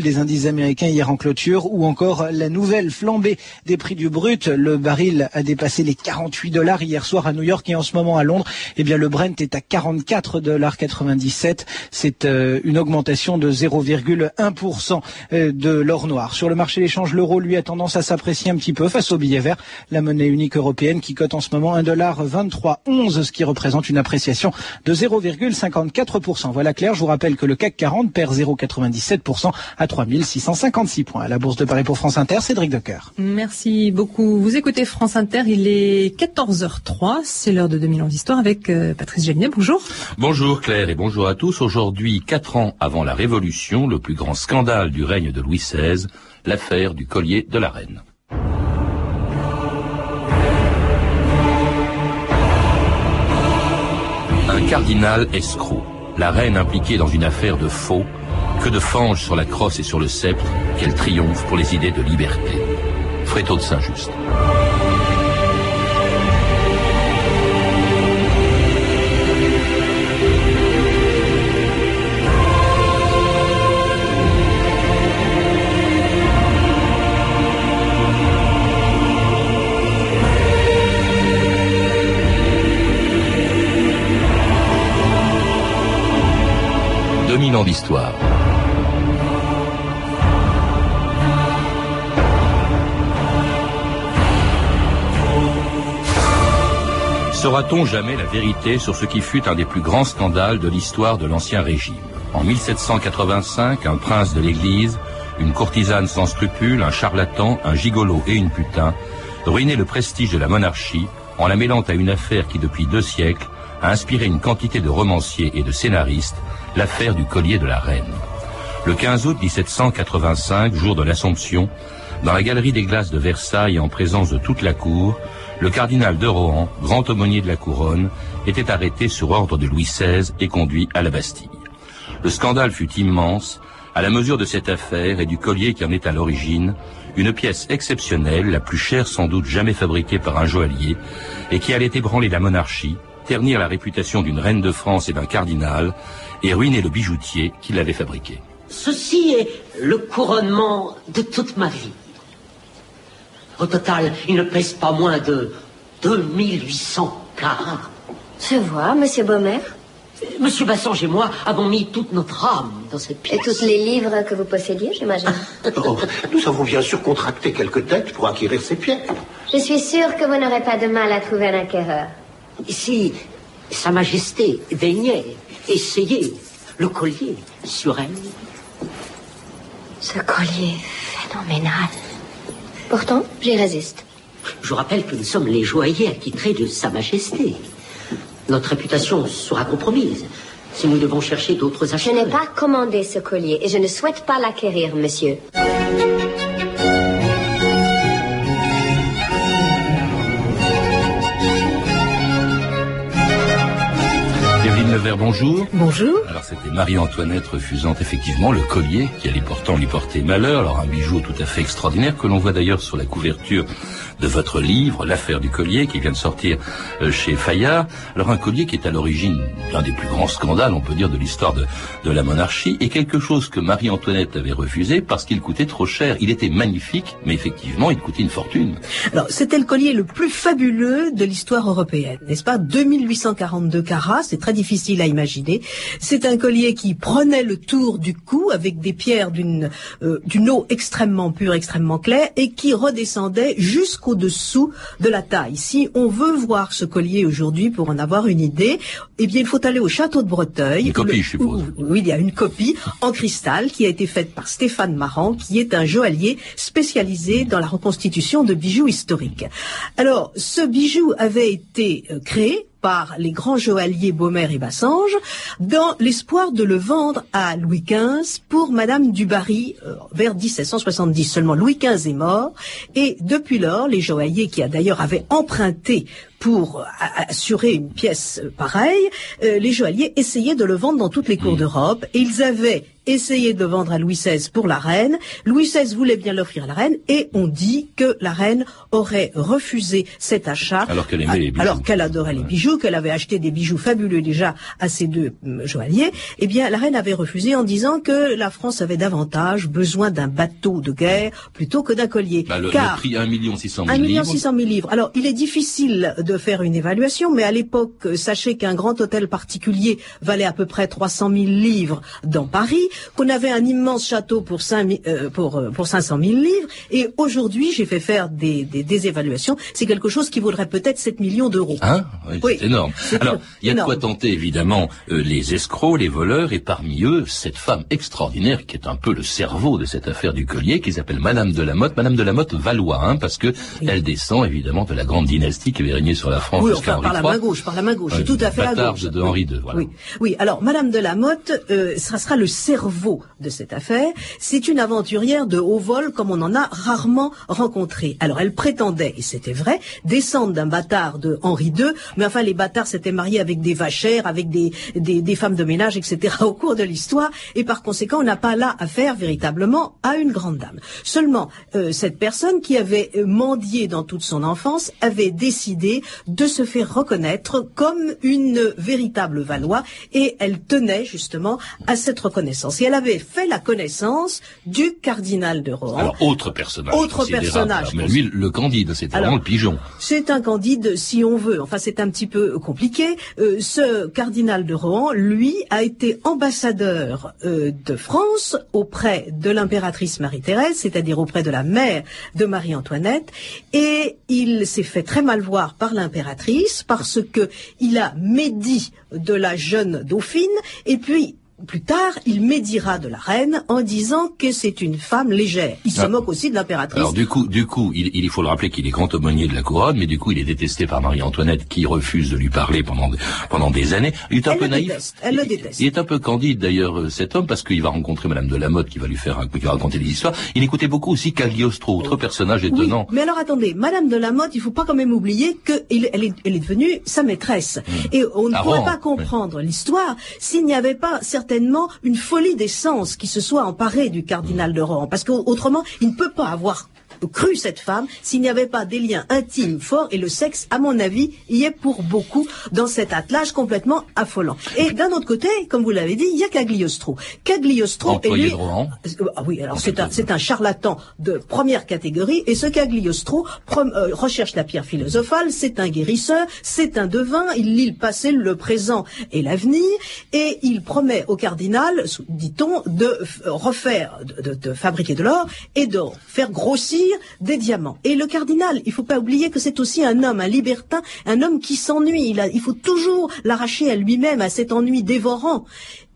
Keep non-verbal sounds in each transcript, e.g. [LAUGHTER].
des indices américains hier en clôture ou encore la nouvelle flambée des prix du brut. Le baril a dépassé les 48 dollars hier soir à New York et en ce moment à Londres. Eh bien, le Brent est à 44 dollars 97. C'est euh, une augmentation de 0,1% euh, de l'or noir. Sur le marché d'échange, l'euro, lui, a tendance à s'apprécier un petit peu face au billet vert. La monnaie unique européenne qui cote en ce moment 1 dollar 23,11, ce qui représente une appréciation de 0,54%. Voilà clair. Je vous rappelle que le CAC 40 perd 0,97% à 3656 points. À la Bourse de Paris pour France Inter, Cédric Decoeur. Merci beaucoup. Vous écoutez France Inter, il est 14h03, c'est l'heure de 2000 ans d'histoire avec euh, Patrice Gélinet. Bonjour. Bonjour Claire et bonjour à tous. Aujourd'hui, quatre ans avant la Révolution, le plus grand scandale du règne de Louis XVI, l'affaire du collier de la reine. Un cardinal escroc, la reine impliquée dans une affaire de faux, que de fange sur la crosse et sur le sceptre, quel triomphe pour les idées de liberté. Fréteau de Saint-Just. 2000 ans d'histoire. Saura-t-on jamais la vérité sur ce qui fut un des plus grands scandales de l'histoire de l'Ancien Régime? En 1785, un prince de l'Église, une courtisane sans scrupules, un charlatan, un gigolo et une putain ruinaient le prestige de la monarchie en la mêlant à une affaire qui, depuis deux siècles, a inspiré une quantité de romanciers et de scénaristes, l'affaire du collier de la reine. Le 15 août 1785, jour de l'Assomption, dans la galerie des glaces de Versailles en présence de toute la cour, le cardinal de Rohan, grand aumônier de la couronne, était arrêté sur ordre de Louis XVI et conduit à la Bastille. Le scandale fut immense, à la mesure de cette affaire et du collier qui en est à l'origine, une pièce exceptionnelle, la plus chère sans doute jamais fabriquée par un joaillier, et qui allait ébranler la monarchie, ternir la réputation d'une reine de France et d'un cardinal, et ruiner le bijoutier qui l'avait fabriqué. Ceci est le couronnement de toute ma vie. Au total, il ne pèse pas moins de 2800 carats. Je vois, Monsieur Baumer. Monsieur Bassange et moi avons mis toute notre âme dans cette pièce. Et tous les livres que vous possédiez, j'imagine. [LAUGHS] Oh, nous avons bien sûr contracté quelques dettes pour acquérir ces pièces. Je suis sûre que vous n'aurez pas de mal à trouver un acquéreur. Si Sa Majesté daignait essayer le collier sur elle. Ce collier phénoménal. Pourtant, j'y résiste. Je rappelle que nous sommes les joailliers acquittés de Sa Majesté. Notre réputation sera compromise si nous devons chercher d'autres acheteurs. Je n'ai pas commandé ce collier et je ne souhaite pas l'acquérir, monsieur. Nevers, bonjour. Bonjour. Alors c'était Marie-Antoinette refusant effectivement le collier qui allait pourtant lui porter malheur. Alors un bijou tout à fait extraordinaire que l'on voit d'ailleurs sur la couverture de votre livre, L'affaire du collier, qui vient de sortir euh, chez Fayard. Alors un collier qui est à l'origine d'un des plus grands scandales, on peut dire, de l'histoire de, de la monarchie, et quelque chose que Marie-Antoinette avait refusé parce qu'il coûtait trop cher. Il était magnifique, mais effectivement, il coûtait une fortune. Alors c'était le collier le plus fabuleux de l'histoire européenne, n'est-ce pas? 2842 carats, c'est très difficile à imaginer. C'est un collier qui prenait le tour du cou avec des pierres d'une euh, d'une eau extrêmement pure, extrêmement claire et qui redescendait jusqu'au dessous de la taille. Si on veut voir ce collier aujourd'hui pour en avoir une idée, eh bien il faut aller au château de Breteuil. Une copie, je suppose. oui, il y a une copie en cristal qui a été faite par Stéphane Marant, qui est un joaillier spécialisé dans la reconstitution de bijoux historiques. Alors, ce bijou avait été euh, créé par les grands joailliers Baumer et Bassange dans l'espoir de le vendre à Louis XV pour Madame du Barry euh, vers 1770. Seulement Louis XV est mort. Et depuis lors, les joailliers qui a d'ailleurs avaient emprunté pour assurer une pièce pareille, euh, les joailliers essayaient de le vendre dans toutes les cours d'Europe. Et ils avaient essayé de le vendre à Louis XVI pour la reine. Louis XVI voulait bien l'offrir à la reine et on dit que la reine aurait refusé cet achat. Alors qu'elle aimait les bijoux. Alors qu'elle adorait les bijoux, qu'elle avait acheté des bijoux fabuleux déjà à ses deux euh, joailliers. Eh bien, la reine avait refusé en disant que la France avait davantage besoin d'un bateau de guerre plutôt que d'un collier. Bah, le, Car le prix 1 600 000 1 million livres. 600 000 livres. Alors, il est difficile de faire une évaluation, mais à l'époque, sachez qu'un grand hôtel particulier valait à peu près 300 000 livres dans Paris, qu'on avait un immense château pour, 5 mi- euh, pour, euh, pour 500 000 livres, et aujourd'hui, j'ai fait faire des, des, des évaluations, c'est quelque chose qui vaudrait peut-être 7 millions d'euros. Hein? Oui, Oui. C'est énorme. Alors, il y a de quoi tenter évidemment euh, les escrocs, les voleurs, et parmi eux cette femme extraordinaire qui est un peu le cerveau de cette affaire du collier, qui s'appelle Madame de la Motte, Madame de la Motte Valois, hein, parce que elle descend évidemment de la grande dynastie qui avait régné sur la France Oui, jusqu'à enfin, par la main gauche, par la main gauche, c'est tout à fait la bâtarde gauche. de Henri II, voilà. Oui, oui. Alors, Madame de la Motte, euh, ça sera le cerveau de cette affaire. C'est une aventurière de haut vol comme on en a rarement rencontré. Alors, elle prétendait, et c'était vrai, descendre d'un bâtard de Henri II, mais enfin, les bâtards s'étaient mariés avec des vachères, avec des, femmes de ménage, etc. [LAUGHS] au cours de l'histoire, et par conséquent, on n'a pas là affaire véritablement à une grande dame. Seulement, euh, cette personne qui avait euh, mendié dans toute son enfance avait décidé de se faire reconnaître comme une véritable Valois et elle tenait justement à cette reconnaissance. Et elle avait fait la connaissance du cardinal de Rohan. Alors, autre personnage. Autre considérable. personnage. Mais lui, le candide, c'est vraiment le pigeon. C'est un candide si on veut. Enfin, c'est un petit peu compliqué. Euh, ce cardinal de Rohan, lui, a été ambassadeur euh, de France auprès de l'impératrice Marie-Thérèse, c'est-à-dire auprès de la mère de Marie-Antoinette, et il s'est fait très mal voir par l'impératrice parce que il a médit de la jeune dauphine, et puis plus tard, il médira de la reine en disant que c'est une femme légère. Il se Ah. moque aussi de l'impératrice. Alors du coup, du coup, il, il faut le rappeler qu'il est grand aumônier de la couronne, mais du coup, il est détesté par Marie-Antoinette qui refuse de lui parler pendant pendant des années. Il est un Elle peu le naïf. déteste, elle le Il- déteste. Il est un peu candide d'ailleurs euh, cet homme parce qu'il va rencontrer Madame de la Motte qui va lui faire un qui va raconter des histoires. Il écoutait beaucoup aussi Cagliostro, autre personnage Oui, étonnant. mais alors attendez, Madame de la Motte, il faut pas quand même oublier qu'elle elle est, elle est devenue sa maîtresse. Et on ne À pourrait pas comprendre l'histoire s'il n'y avait pas certainement une folie des sens qui se soit emparée du cardinal de Rohan. Parce qu'autrement, il ne peut pas avoir cru cette femme s'il n'y avait pas des liens intimes forts et le sexe, à mon avis, y est pour beaucoup dans cet attelage complètement affolant. Et d'un autre côté, comme vous l'avez dit, il y a Cagliostro. Cagliostro est lui, Ah oui, alors c'est un, charlatan de première catégorie et ce Cagliostro euh, recherche la pierre philosophale, c'est un guérisseur, c'est un devin, il lit le passé, le présent et l'avenir et il promet au cardinal, dit-on, de refaire, de, de- de fabriquer de l'or et de faire grossir des diamants. Et le cardinal, il faut pas oublier que c'est aussi un homme, un libertin, un homme qui s'ennuie. Il, faut toujours l'arracher à lui-même, à cet ennui dévorant.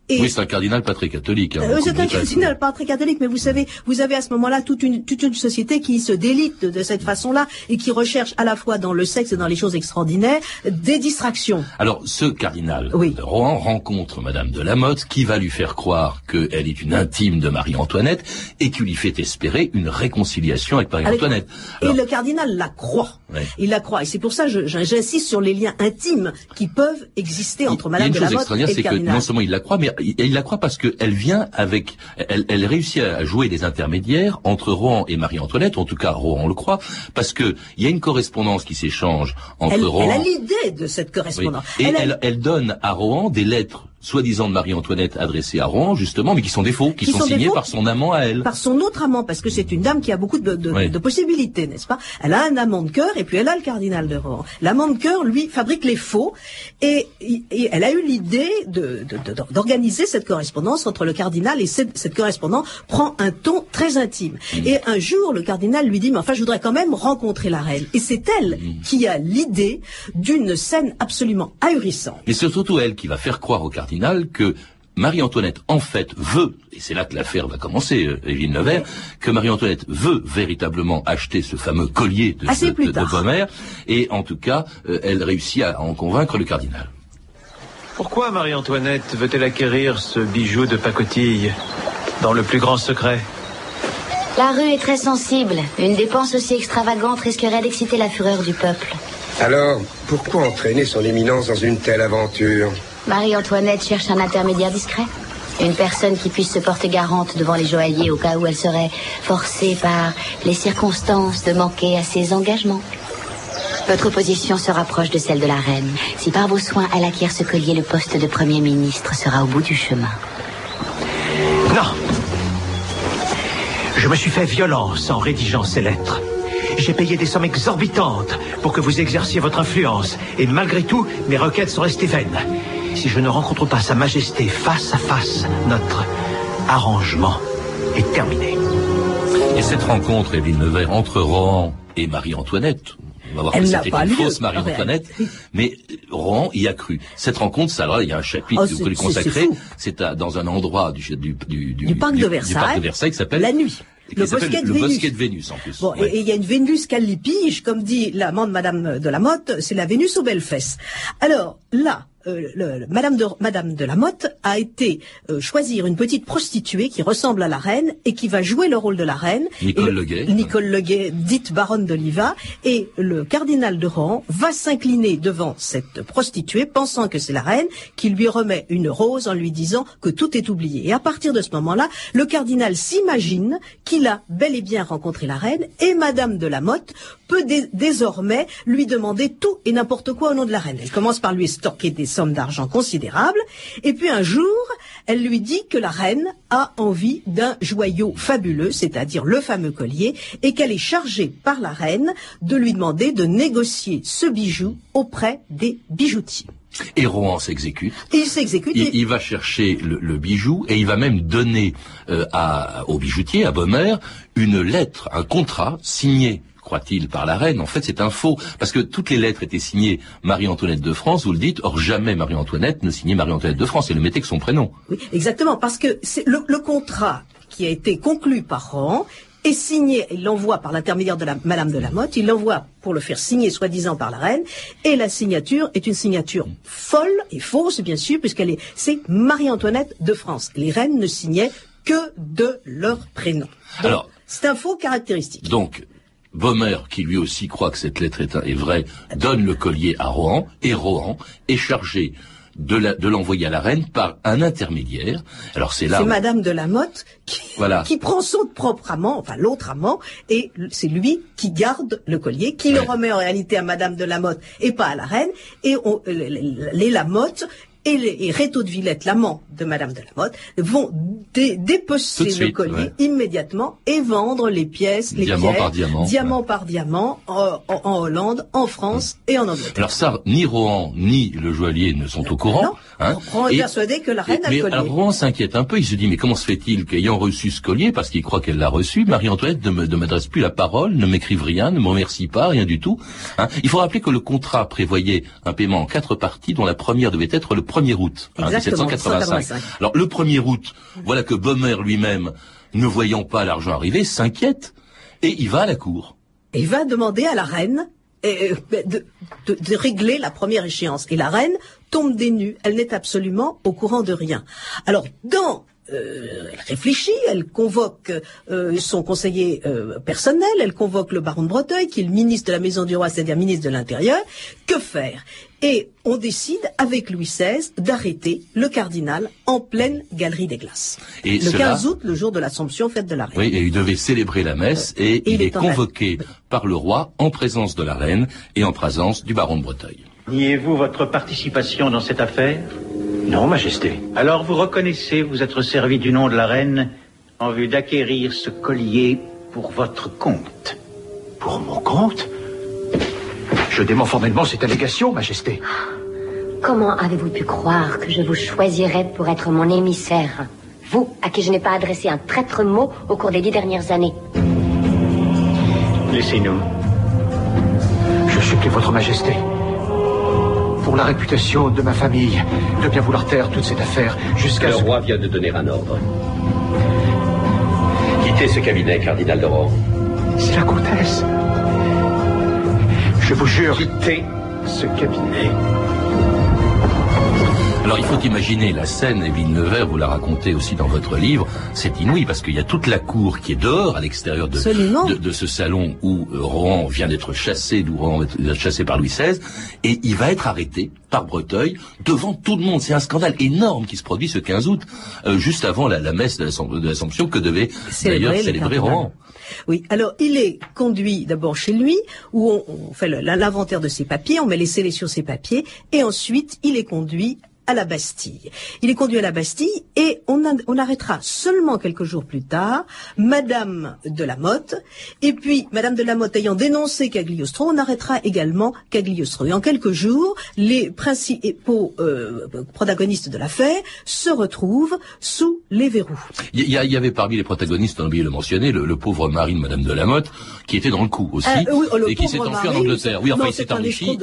Et Oui, c'est un cardinal pas très catholique. hein, euh, c'est un cardinal pas très catholique, mais vous savez, vous avez à ce moment-là toute une, toute une société qui se délite de, de cette façon-là et qui recherche à la fois dans le sexe et dans les choses extraordinaires des distractions. Alors, ce cardinal Oui. de Rohan rencontre Madame de la Motte, qui va lui faire croire qu'elle est une intime de Marie-Antoinette et qui lui fait espérer une réconciliation avec Marie-Antoinette. Et le cardinal la croit. Ouais. Il la croit. Et c'est pour ça que j'insiste sur les liens intimes qui peuvent exister entre Madame de la chose Motte et extraordinaire, le c'est que cardinal. non seulement il la croit, mais il, la croit parce qu'elle vient avec, elle, elle réussit à jouer des intermédiaires entre Rohan et Marie-Antoinette, en tout cas Rohan le croit, parce que il y a une correspondance qui s'échange entre elle, Rohan. elle a l'idée de cette Oui. correspondance. Et Elle a- elle, elle donne à Rohan des lettres soi-disant de Marie-Antoinette adressées à Rohan, justement, mais qui sont des faux, qui, Qui sont, signés par son amant à elle. par son autre amant, parce que c'est une dame qui a beaucoup de, de, Oui. de possibilités, n'est-ce pas? Elle a un amant de cœur et puis elle a le cardinal de Rohan. L'amant de cœur, lui, fabrique les faux et, et elle a eu l'idée de- d'organiser cette correspondance entre le cardinal et cette, cette correspondance prend un ton très intime. Mm. Et un jour, le cardinal lui dit, mais enfin, je voudrais quand même rencontrer la reine. Et c'est elle Mm. qui a l'idée d'une scène absolument ahurissante. Mais c'est surtout elle qui va faire croire au cardinal que Marie-Antoinette, en fait, veut, et c'est là que l'affaire va commencer, euh, Évelyne Nevers, que Marie-Antoinette veut véritablement acheter ce fameux collier de, Assez de, plus de- de tard. Pommer, et en tout cas, euh, elle réussit à en convaincre le cardinal. Pourquoi Marie-Antoinette veut-elle acquérir ce bijou de pacotille dans le plus grand secret? La rue est très sensible. Une dépense aussi extravagante risquerait d'exciter la fureur du peuple. Alors, pourquoi entraîner son éminence dans une telle aventure? Marie-Antoinette cherche un intermédiaire discret. Une personne qui puisse se porter garante devant les joailliers au cas où elle serait forcée par les circonstances de manquer à ses engagements. Votre position se rapproche de celle de la reine. Si par vos soins elle acquiert ce collier, le poste de Premier ministre sera au bout du chemin. Non Je me suis fait violence en rédigeant ces lettres. J'ai payé des sommes exorbitantes pour que vous exerciez votre influence. Et malgré tout, mes requêtes sont restées vaines. Si je ne rencontre pas Sa Majesté face à face, notre arrangement est terminé. Et cette rencontre, Evelyne Nevers, entre Rohan et Marie-Antoinette, on va voir Elle que c'était pas une lieu, fausse Marie-Antoinette, mais Rohan y a cru. Cette rencontre, ça, là, il y a un chapitre Oh, que vous c'est- dans un endroit du, du, du, Du parc de Versailles. parc de Versailles qui s'appelle La nuit. Le bosquet de le Vénus. bosquet de Vénus, en plus. Bon, Ouais. et et il y a une Vénus callipige, comme dit l'amant de Madame de la Motte, c'est la Vénus aux belles fesses. Alors, là, euh, le- le- Madame, de, Madame de la Motte a été euh, choisir une petite prostituée qui ressemble à la reine et qui va jouer le rôle de la reine. Nicole Et le- Leguet. Nicole Leguet, dite baronne d'Oliva, et le cardinal de Rohan va s'incliner devant cette prostituée, pensant que c'est la reine, qui lui remet une rose en lui disant que tout est oublié. Et à partir de ce moment-là, le cardinal s'imagine qu'il a bel et bien rencontré la reine, et Madame de la Motte peut dé- désormais lui demander tout et n'importe quoi au nom de la reine. Elle commence par lui estorquer des sommes d'argent considérables, et puis un jour, elle lui dit que la reine a envie d'un joyau fabuleux, c'est-à-dire le fameux collier, et qu'elle est chargée par la reine de lui demander de négocier ce bijou auprès des bijoutiers. Et Rohan s'exécute. Il s'exécute. Il, va chercher le, le bijou et il va même donner euh, à, au bijoutier, à Baumer, une lettre, un contrat signé croit-il, par la reine. En fait, c'est un faux, parce que toutes les lettres étaient signées Marie-Antoinette de France, vous le dites, or jamais Marie-Antoinette ne signait Marie-Antoinette de France, elle ne mettait que son prénom. Oui, exactement, parce que c'est le, le contrat qui a été conclu par Rohan est signé, il l'envoie par l'intermédiaire de la Madame de la Motte, il l'envoie pour le faire signer soi-disant par la reine, et la signature est une signature folle et fausse, bien sûr, puisqu'elle est, c'est Marie-Antoinette de France. Les reines ne signaient que de leur prénom. Donc, Alors- c'est un faux caractéristique. Donc, Baumer, qui lui aussi croit que cette lettre est, est vraie, donne le collier à Rohan, et Rohan est chargé de l'envoyer à la reine par un intermédiaire. Alors c'est là C'est où- Madame de la Motte qui, Voilà. qui prend son propre amant, enfin l'autre amant, et c'est lui qui garde le collier, qui le remet en réalité à Madame de la Motte et pas à la reine. Et on, les, les- les Lamotte et, les, et Réto de Villette, l'amant de Madame de la Motte, vont dé- dépecer le suite, collier ouais. immédiatement et vendre les pièces, les Diamant pierres, par diamant, diamant par diamant, en, en- en Hollande, en France et en Angleterre. Alors ça, ni Rohan ni le joaillier ne sont au courant. Non, hein. Rohan est persuadé que la reine a mais le collier. alors Rohan s'inquiète un peu, il se dit mais comment se fait-il qu'ayant reçu ce collier, parce qu'il croit qu'elle l'a reçu, Marie-Antoinette ne m'adresse plus la parole, ne m'écrive rien, ne me remercie pas, rien du tout. hein. Il faut rappeler que le contrat prévoyait un paiement en quatre parties, dont la première devait être le 1er août hein, Exactement, 1785. 1785. Alors le 1er août, voilà que Baumer lui-même, ne voyant pas l'argent arriver, s'inquiète et il va à la cour. et va demander à la reine euh, de, de- de régler la première échéance. Et la reine tombe des nues. Elle n'est absolument au courant de rien. Alors, dans euh, elle réfléchit, elle convoque euh, son conseiller euh, personnel, elle convoque le baron de Breteuil, qui est le ministre de la Maison du Roi, c'est-à-dire ministre de l'Intérieur. Que faire? Et on décide, avec Louis XVI, d'arrêter le cardinal en pleine galerie des glaces. Et le cela- 15 août, le jour de l'Assomption, fête de la reine. Oui, et il devait célébrer la messe et, Et il il est convoqué par le roi en présence de la reine et en présence du baron de Breteuil. Niez-vous votre participation dans cette affaire? Non, Majesté. Alors vous reconnaissez vous être servi du nom de la reine en vue d'acquérir ce collier pour votre compte. Pour mon compte? Je dément formellement cette allégation, Majesté. Comment avez-vous pu croire que je vous choisirais pour être mon émissaire? Vous, à qui je n'ai pas adressé un traître mot au cours des dix dernières années. Laissez-nous. Je supplie votre Majesté, la réputation de ma famille, de bien vouloir taire toute cette affaire jusqu'à Le ce... roi vient de donner un ordre. Quittez ce cabinet, cardinal de. C'est la comtesse. Je vous jure... Quittez ce cabinet. Alors il faut imaginer la scène, Evelyne Nevers, vous la racontez aussi dans votre livre, c'est inouï parce qu'il y a toute la cour qui est dehors, à l'extérieur de, de, de, ce salon où euh, Rohan vient d'être chassé, d'où Rohan est chassé par Louis XVI, et il va être arrêté par Breteuil devant tout le monde. C'est un scandale énorme qui se produit ce 15 août, euh, juste avant la, la messe de l'Assomption que devait d'ailleurs célébrer Rohan. Oui, alors il est conduit d'abord chez lui, où on, on fait l'inventaire de ses papiers, on met les scellés sur ses papiers, et ensuite il est conduit à la Bastille. Il est conduit à la Bastille et on, on arrêtera seulement quelques jours plus tard Madame de la Motte. Et puis, Madame de la Motte ayant dénoncé Cagliostro, on arrêtera également Cagliostro. Et en quelques jours, les principaux euh, protagonistes de l'affaire se retrouvent sous les verrous. Il y, avait parmi les protagonistes, on a oublié de le mentionner, le, pauvre mari de Madame de la Motte, qui était dans le coup aussi, euh, oui, et qui s'est enfui en Angleterre. Oui, enfin, il s'est enrichi.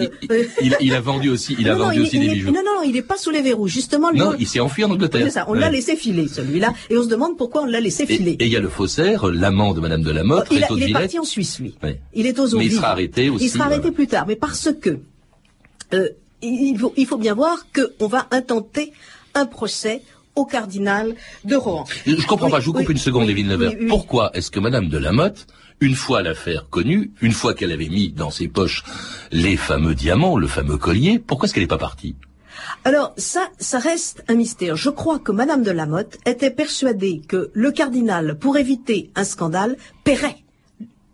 Il, a vendu aussi, il a vendu aussi des bijoux. Non, non, il n'est pas sous les verrous. Justement, non, il s'est enfui en Angleterre. Ça, on l'a laissé filer, celui-là, et on se demande pourquoi on l'a laissé filer. Et il y a le faussaire, l'amant de Madame de la Motte, oh, il, il est parti en Suisse, lui. Il est aux Mais il sera arrêté aussi. Il sera arrêté plus tard, mais parce que euh, il, faut, il faut bien voir qu'on va intenter un procès au cardinal de Rohan. Je comprends pas, je vous coupe une seconde, Evelyne Nevers. Pourquoi est-ce que Madame de la Motte, une fois l'affaire connue, une fois qu'elle avait mis dans ses poches les fameux diamants, le fameux collier, pourquoi est-ce qu'elle n'est pas partie? Alors ça, ça reste un mystère. Je crois que Madame de Lamotte était persuadée que le cardinal, pour éviter un scandale, paierait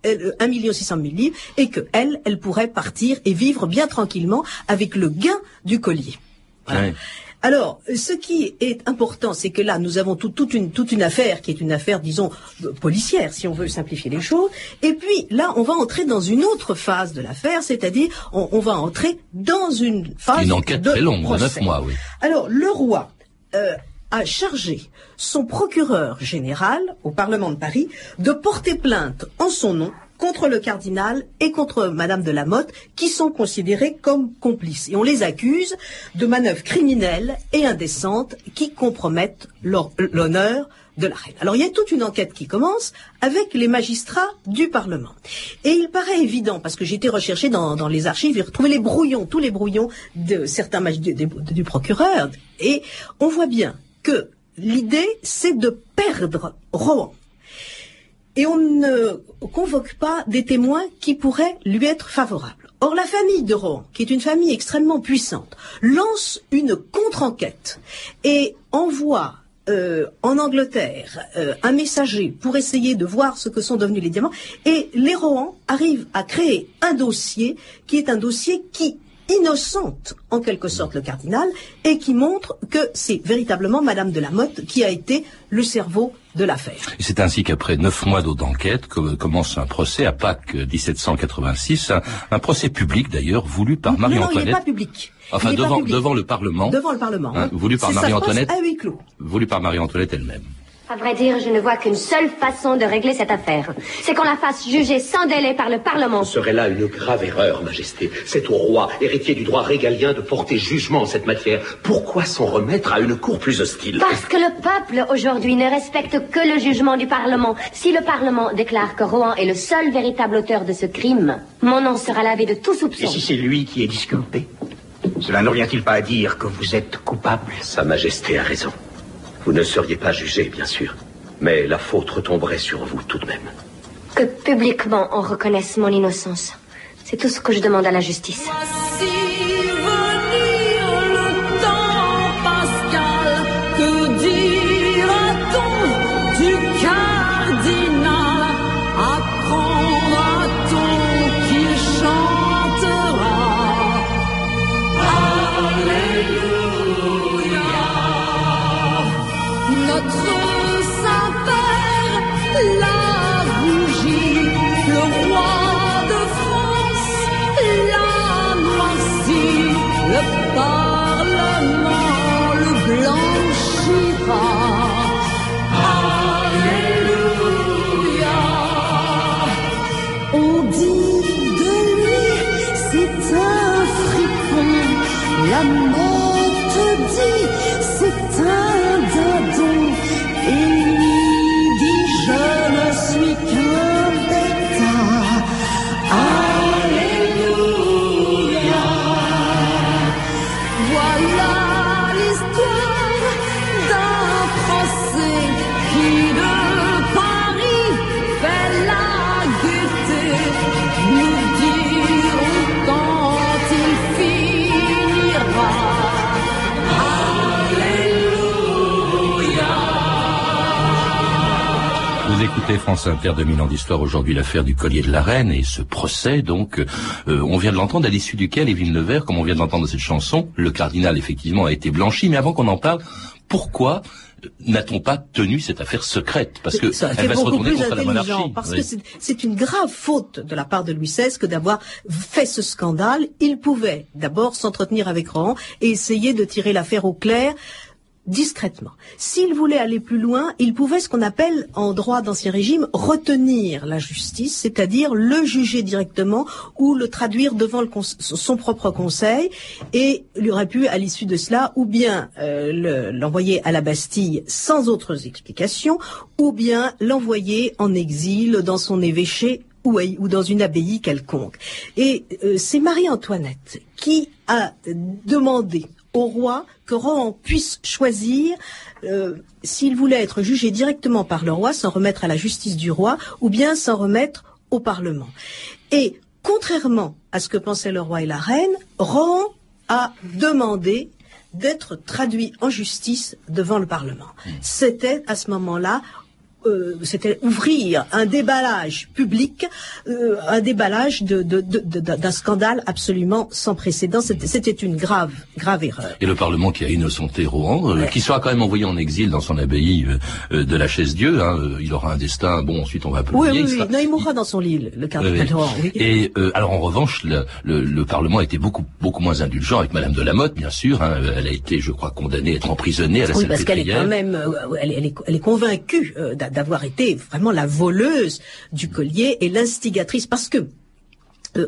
un million six cent mille livres et que elle, elle pourrait partir et vivre bien tranquillement avec le gain du collier. Alors, ce qui est important, c'est que là, nous avons toute, une, toute une affaire qui est une affaire, disons, policière, si on veut simplifier les choses. Et puis, là, on va entrer dans une autre phase de l'affaire, c'est-à-dire, on, va entrer dans une phase Une enquête très longue, de neuf mois, oui. Alors, le roi euh, a chargé son procureur général au Parlement de Paris de porter plainte en son nom contre le cardinal et contre Madame de la Motte, qui sont considérés comme complices. Et on les accuse de manœuvres criminelles et indécentes qui compromettent l'honneur de la reine. Alors il y a toute une enquête qui commence avec les magistrats du Parlement. Et il paraît évident, parce que j'ai été recherché dans, les archives et retrouvé les brouillons, tous les brouillons de certains magistrats du procureur, et on voit bien que l'idée, c'est de perdre Rohan et on ne convoque pas des témoins qui pourraient lui être favorables. Or, la famille de Rohan, qui est une famille extrêmement puissante, lance une contre-enquête et envoie euh, en Angleterre euh, un messager pour essayer de voir ce que sont devenus les diamants. Et les Rohan arrivent à créer un dossier qui est un dossier qui innocente en quelque sorte le cardinal et qui montre que c'est véritablement Madame de la Motte qui a été le cerveau de l'affaire. C'est ainsi qu'après neuf mois d'enquête commence un procès à Pâques 1786, un, procès public d'ailleurs voulu par Marie-Antoinette. Non, il n'est pas public. Enfin, devant, devant le Parlement. Devant le Parlement. Hein, voulu par Marie-Antoinette. À huis clos. Voulu par Marie-Antoinette elle-même. À vrai dire, je ne vois qu'une seule façon de régler cette affaire. C'est qu'on la fasse juger sans délai par le Parlement. Ce serait là une grave erreur, Majesté. C'est au roi, héritier du droit régalien, de porter jugement en cette matière. Pourquoi s'en remettre à une cour plus hostile? Parce que le peuple, aujourd'hui, ne respecte que le jugement du Parlement. Si le Parlement déclare que Rohan est le seul véritable auteur de ce crime, mon nom sera lavé de tout soupçon. Et si c'est lui qui est disculpé? Cela ne revient-il pas à dire que vous êtes coupable? Sa Majesté a raison. Vous ne seriez pas jugé, bien sûr, mais la faute retomberait sur vous tout de même. Que publiquement on reconnaisse mon innocence. C'est tout ce que je demande à la justice. What's France Inter 2000 ans d'histoire aujourd'hui l'affaire du collier de la reine et ce procès donc euh, on vient de l'entendre à l'issue duquel Évine Nevers comme on vient de l'entendre dans cette chanson le cardinal effectivement a été blanchi mais avant qu'on en parle pourquoi n'a-t-on pas tenu cette affaire secrète? Parce que Ça elle va se retourner contre la monarchie. Parce Oui. que c'est- c'est une grave faute de la part de Louis XVI que d'avoir fait ce scandale. Il pouvait d'abord s'entretenir avec Rohan et essayer de tirer l'affaire au clair discrètement. S'il voulait aller plus loin, il pouvait ce qu'on appelle en droit d'ancien régime retenir la justice, c'est-à-dire le juger directement ou le traduire devant son propre conseil et il aurait pu à l'issue de cela ou bien euh, le- l'envoyer à la Bastille sans autres explications ou bien l'envoyer en exil dans son évêché ou dans une abbaye quelconque. Et euh, c'est Marie-Antoinette qui a demandé au roi que Rohan puisse choisir euh, s'il voulait être jugé directement par le roi, s'en remettre à la justice du roi, ou bien s'en remettre au Parlement. Et contrairement à ce que pensaient le roi et la reine, Rohan a demandé d'être traduit en justice devant le Parlement. C'était à ce moment-là euh, c'était ouvrir un déballage public, euh, un déballage de- de- de- de- d'un scandale absolument sans précédent. C'était une grave, grave erreur. Et le Parlement qui a innocenté Rohan, euh, qui sera quand même envoyé en exil dans son abbaye euh, euh, de la chaise Dieu. hein, euh, il aura un destin. Bon, ensuite on va Oui, publier. oui, oui. sera- Non, il mourra dans son lit, le- Oui, cardinal oui. Rohan, oui. Et euh, alors en revanche, le, le- le Parlement a été beaucoup beaucoup moins indulgent avec Madame de Lamotte, bien sûr. hein. Elle a été, je crois, condamnée à être emprisonnée à la Oui, parce qu'elle est quand même, elle, est- elle est, elle est convaincue euh, d'avoir été vraiment la voleuse du collier et l'instigatrice, parce que euh,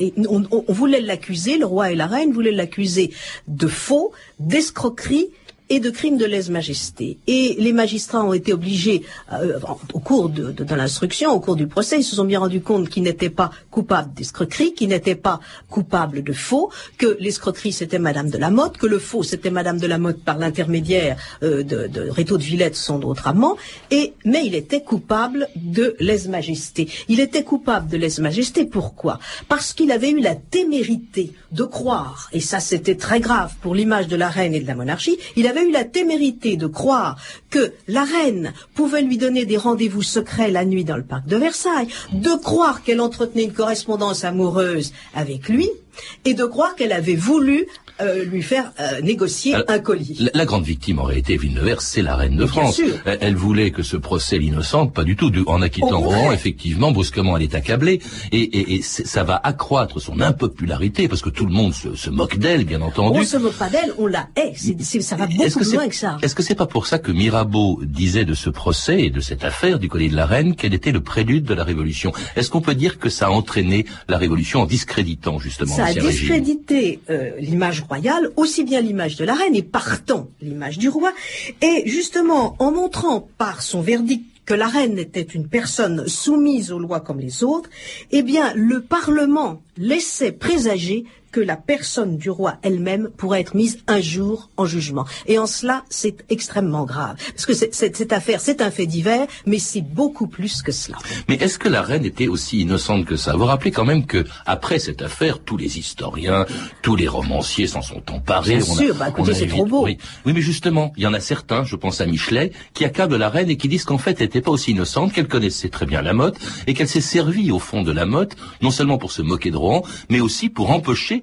et on voulait l'accuser, le roi et la reine voulaient l'accuser de faux, d'escroquerie et de crime de lèse-majesté. Et les magistrats ont été obligés, euh, au cours de, l'instruction, au cours du procès, ils se sont bien rendus compte qu'ils n'étaient pas coupables d'escroquerie, qu'ils n'étaient pas coupables de faux, que l'escroquerie c'était Madame de la Motte, que le faux c'était Madame de la Motte par l'intermédiaire euh, de, de Rétaux de Villette, son autre amant, et mais il était coupable de lèse-majesté. Il était coupable de lèse-majesté, pourquoi? Parce qu'il avait eu la témérité de croire, et ça c'était très grave pour l'image de la reine et de la monarchie, il avait eu la témérité de croire que la reine pouvait lui donner des rendez-vous secrets la nuit dans le parc de Versailles, de croire qu'elle entretenait une correspondance amoureuse avec lui, et de croire qu'elle avait voulu euh, lui faire euh, négocier Alors, un collier. La, la grande victime en réalité, Villeneuve, c'est la reine de France. sûr. Elle, elle voulait que ce procès l'innocente, pas du tout. Du- en acquittant. Rohan, effectivement, brusquement, elle est accablée, et, et- et ça va accroître son impopularité parce que tout le monde se, se moque d'elle, bien entendu. On se moque pas d'elle, on la hait. C'est- c'est- ça va beaucoup plus loin que ça. Est-ce que c'est pas pour ça que Mirabeau disait de ce procès et de cette affaire du collier de la reine qu'elle était le prélude de la Révolution? Est-ce qu'on peut dire que ça a entraîné la Révolution en discréditant justement Ça a discrédité euh, l'image royale, aussi bien l'image de la reine et partant l'image du roi. Et justement, en montrant par son verdict que la reine était une personne soumise aux lois comme les autres, eh bien, le Parlement laissait présager que la personne du roi elle-même pourrait être mise un jour en jugement. Et en cela, c'est extrêmement grave. Parce que c'est- cette affaire, c'est un fait divers, mais c'est beaucoup plus que cela. Mais est-ce que la reine était aussi innocente que ça? Vous rappelez quand même que après cette affaire, tous les historiens, tous les romanciers s'en sont emparés. Bien On sûr, bah, écoutez, c'est trop beau. Oui. oui, mais justement, il y en a certains, je pense à Michelet, qui accablent la reine et qui disent qu'en fait, elle n'était pas aussi innocente, qu'elle connaissait très bien la motte et qu'elle s'est servie au fond de la motte, non seulement pour se moquer de Rohan, mais aussi pour empocher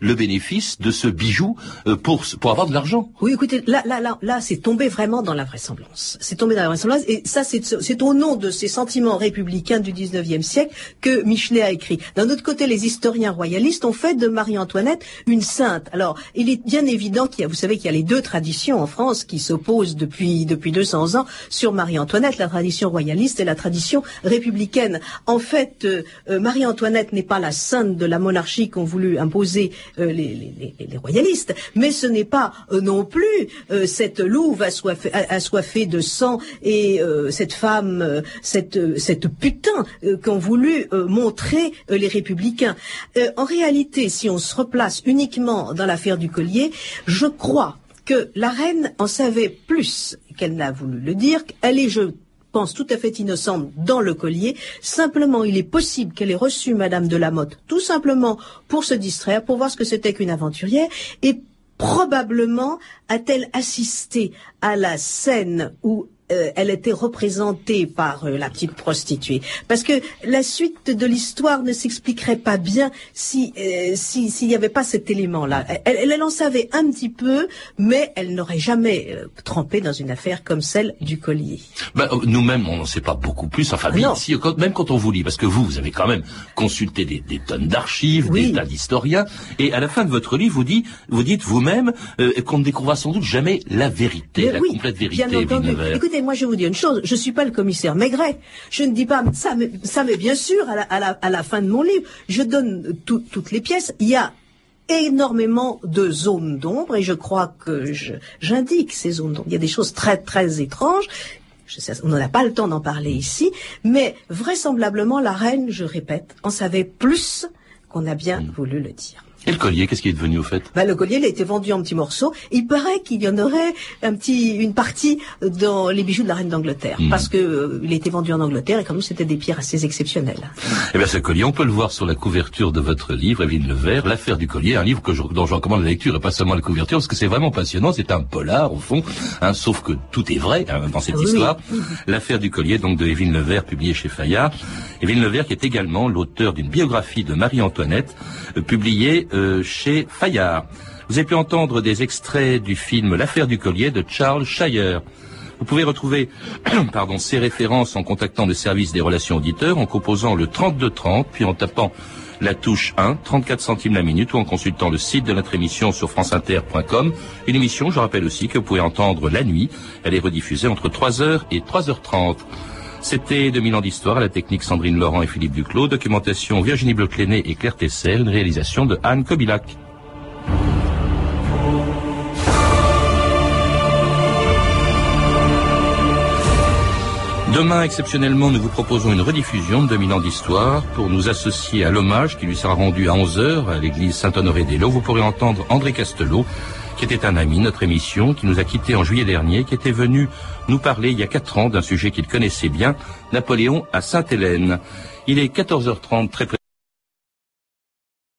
le bénéfice de ce bijou euh, pour pour avoir de l'argent. Oui, écoutez, là, là, là, là, c'est tombé vraiment dans la vraisemblance. C'est tombé dans la vraisemblance, et ça, c'est au nom de ces sentiments républicains du 19e siècle que Michelet a écrit. D'un autre côté, les historiens royalistes ont fait de Marie-Antoinette une sainte. Alors, il est bien évident qu'il y a, vous savez qu'il y a les deux traditions en France qui s'opposent depuis depuis 200 ans sur Marie-Antoinette, la tradition royaliste et la tradition républicaine. En fait, euh, euh, Marie-Antoinette n'est pas la sainte de la monarchie qu'ont voulu imposer euh, les, royalistes, mais ce n'est pas euh, non plus euh, cette louve assoiffée, de sang et cette femme, cette, putain qu'ont voulu montrer les républicains. En réalité, si on se replace uniquement dans l'affaire du collier, je crois que la reine en savait plus qu'elle n'a voulu le dire. Elle est, je pense, tout à fait innocente dans le collier. Simplement, il est possible qu'elle ait reçu Madame de la Motte, tout simplement pour se distraire, pour voir ce que c'était qu'une aventurière, et probablement a-t-elle assisté à la scène où euh, elle était représentée par euh, la petite prostituée. Parce que la suite de l'histoire ne s'expliquerait pas bien si euh, si- s'il n'y avait pas cet élément-là. Elle, elle, elle en savait un petit peu, mais elle n'aurait jamais euh, trempé dans une affaire comme celle du collier. Ben, Nous-mêmes, on n'en sait pas beaucoup plus. Enfin, si, quand- même quand on vous lit, parce que vous, vous avez quand même consulté des, des tonnes d'archives, Oui. des tas d'historiens, et à la fin de votre livre, vous, dit, vous dites vous-même euh, qu'on ne découvrira sans doute jamais la vérité, Mais la oui, complète vérité, Bien entendu. Écoutez, moi je vous dis une chose, je suis pas le commissaire Maigret. Je ne dis pas ça, mais, ça, mais bien sûr, à la, à, la, à la fin de mon livre, je donne tout- toutes les pièces. Il y a énormément de zones d'ombre et je crois que j'indique ces zones d'ombre. Il y a des choses très très étranges. Je sais, on n'en a pas le temps d'en parler ici, mais vraisemblablement la reine, je répète, en savait plus qu'on a bien Mm. voulu le dire. Et le collier, qu'est-ce qui est devenu au fait? Bah, le collier, il a été vendu en petits morceaux. Il paraît qu'il y en aurait un petit, une partie dans les bijoux de la reine d'Angleterre, Mhm. parce que euh, il a été vendu en Angleterre et comme c'était des pierres assez exceptionnelles. Eh bien, ce collier, on peut le voir sur la couverture de votre livre, Evelyne Levert, L'affaire du collier, un livre que je, dont je recommande la lecture et pas seulement la couverture, parce que c'est vraiment passionnant. C'est un polar, au fond, hein, sauf que tout est vrai hein, dans cette Oui. histoire. L'affaire du collier, donc, de Evelyne Levert, publiée chez Fayard. Evelyne Levert, qui est également l'auteur d'une biographie de Marie-Antoinette, euh, publiée euh, chez Fayard. Vous avez pu entendre des extraits du film L'affaire du collier de Charles Shire. Vous pouvez retrouver [CLEARS THROAT] pardon, ces références en contactant le service des relations auditeurs, en composant le 3230, puis en tapant la touche 1, 34 centimes la minute, ou en consultant le site de notre émission sur franceinter.com. Une émission, je rappelle aussi, que vous pouvez entendre la nuit. Elle est rediffusée entre 3h et 3h30. C'était 2000 ans d'histoire à la technique Sandrine Laurent et Philippe Duclos, documentation Virginie Bleucléné et Claire Tessel, réalisation de Anne Kobilac. Demain, exceptionnellement, nous vous proposons une rediffusion de 2000 ans d'histoire pour nous associer à l'hommage qui lui sera rendu à 11h à l'église Saint-Honoré-des-Laux. Vous pourrez entendre André Castelot, qui était un ami, notre émission, qui nous a quittés en juillet dernier, qui était venu nous parler il y a quatre ans d'un sujet qu'il connaissait bien, Napoléon à Sainte-Hélène. Il est 14h30, très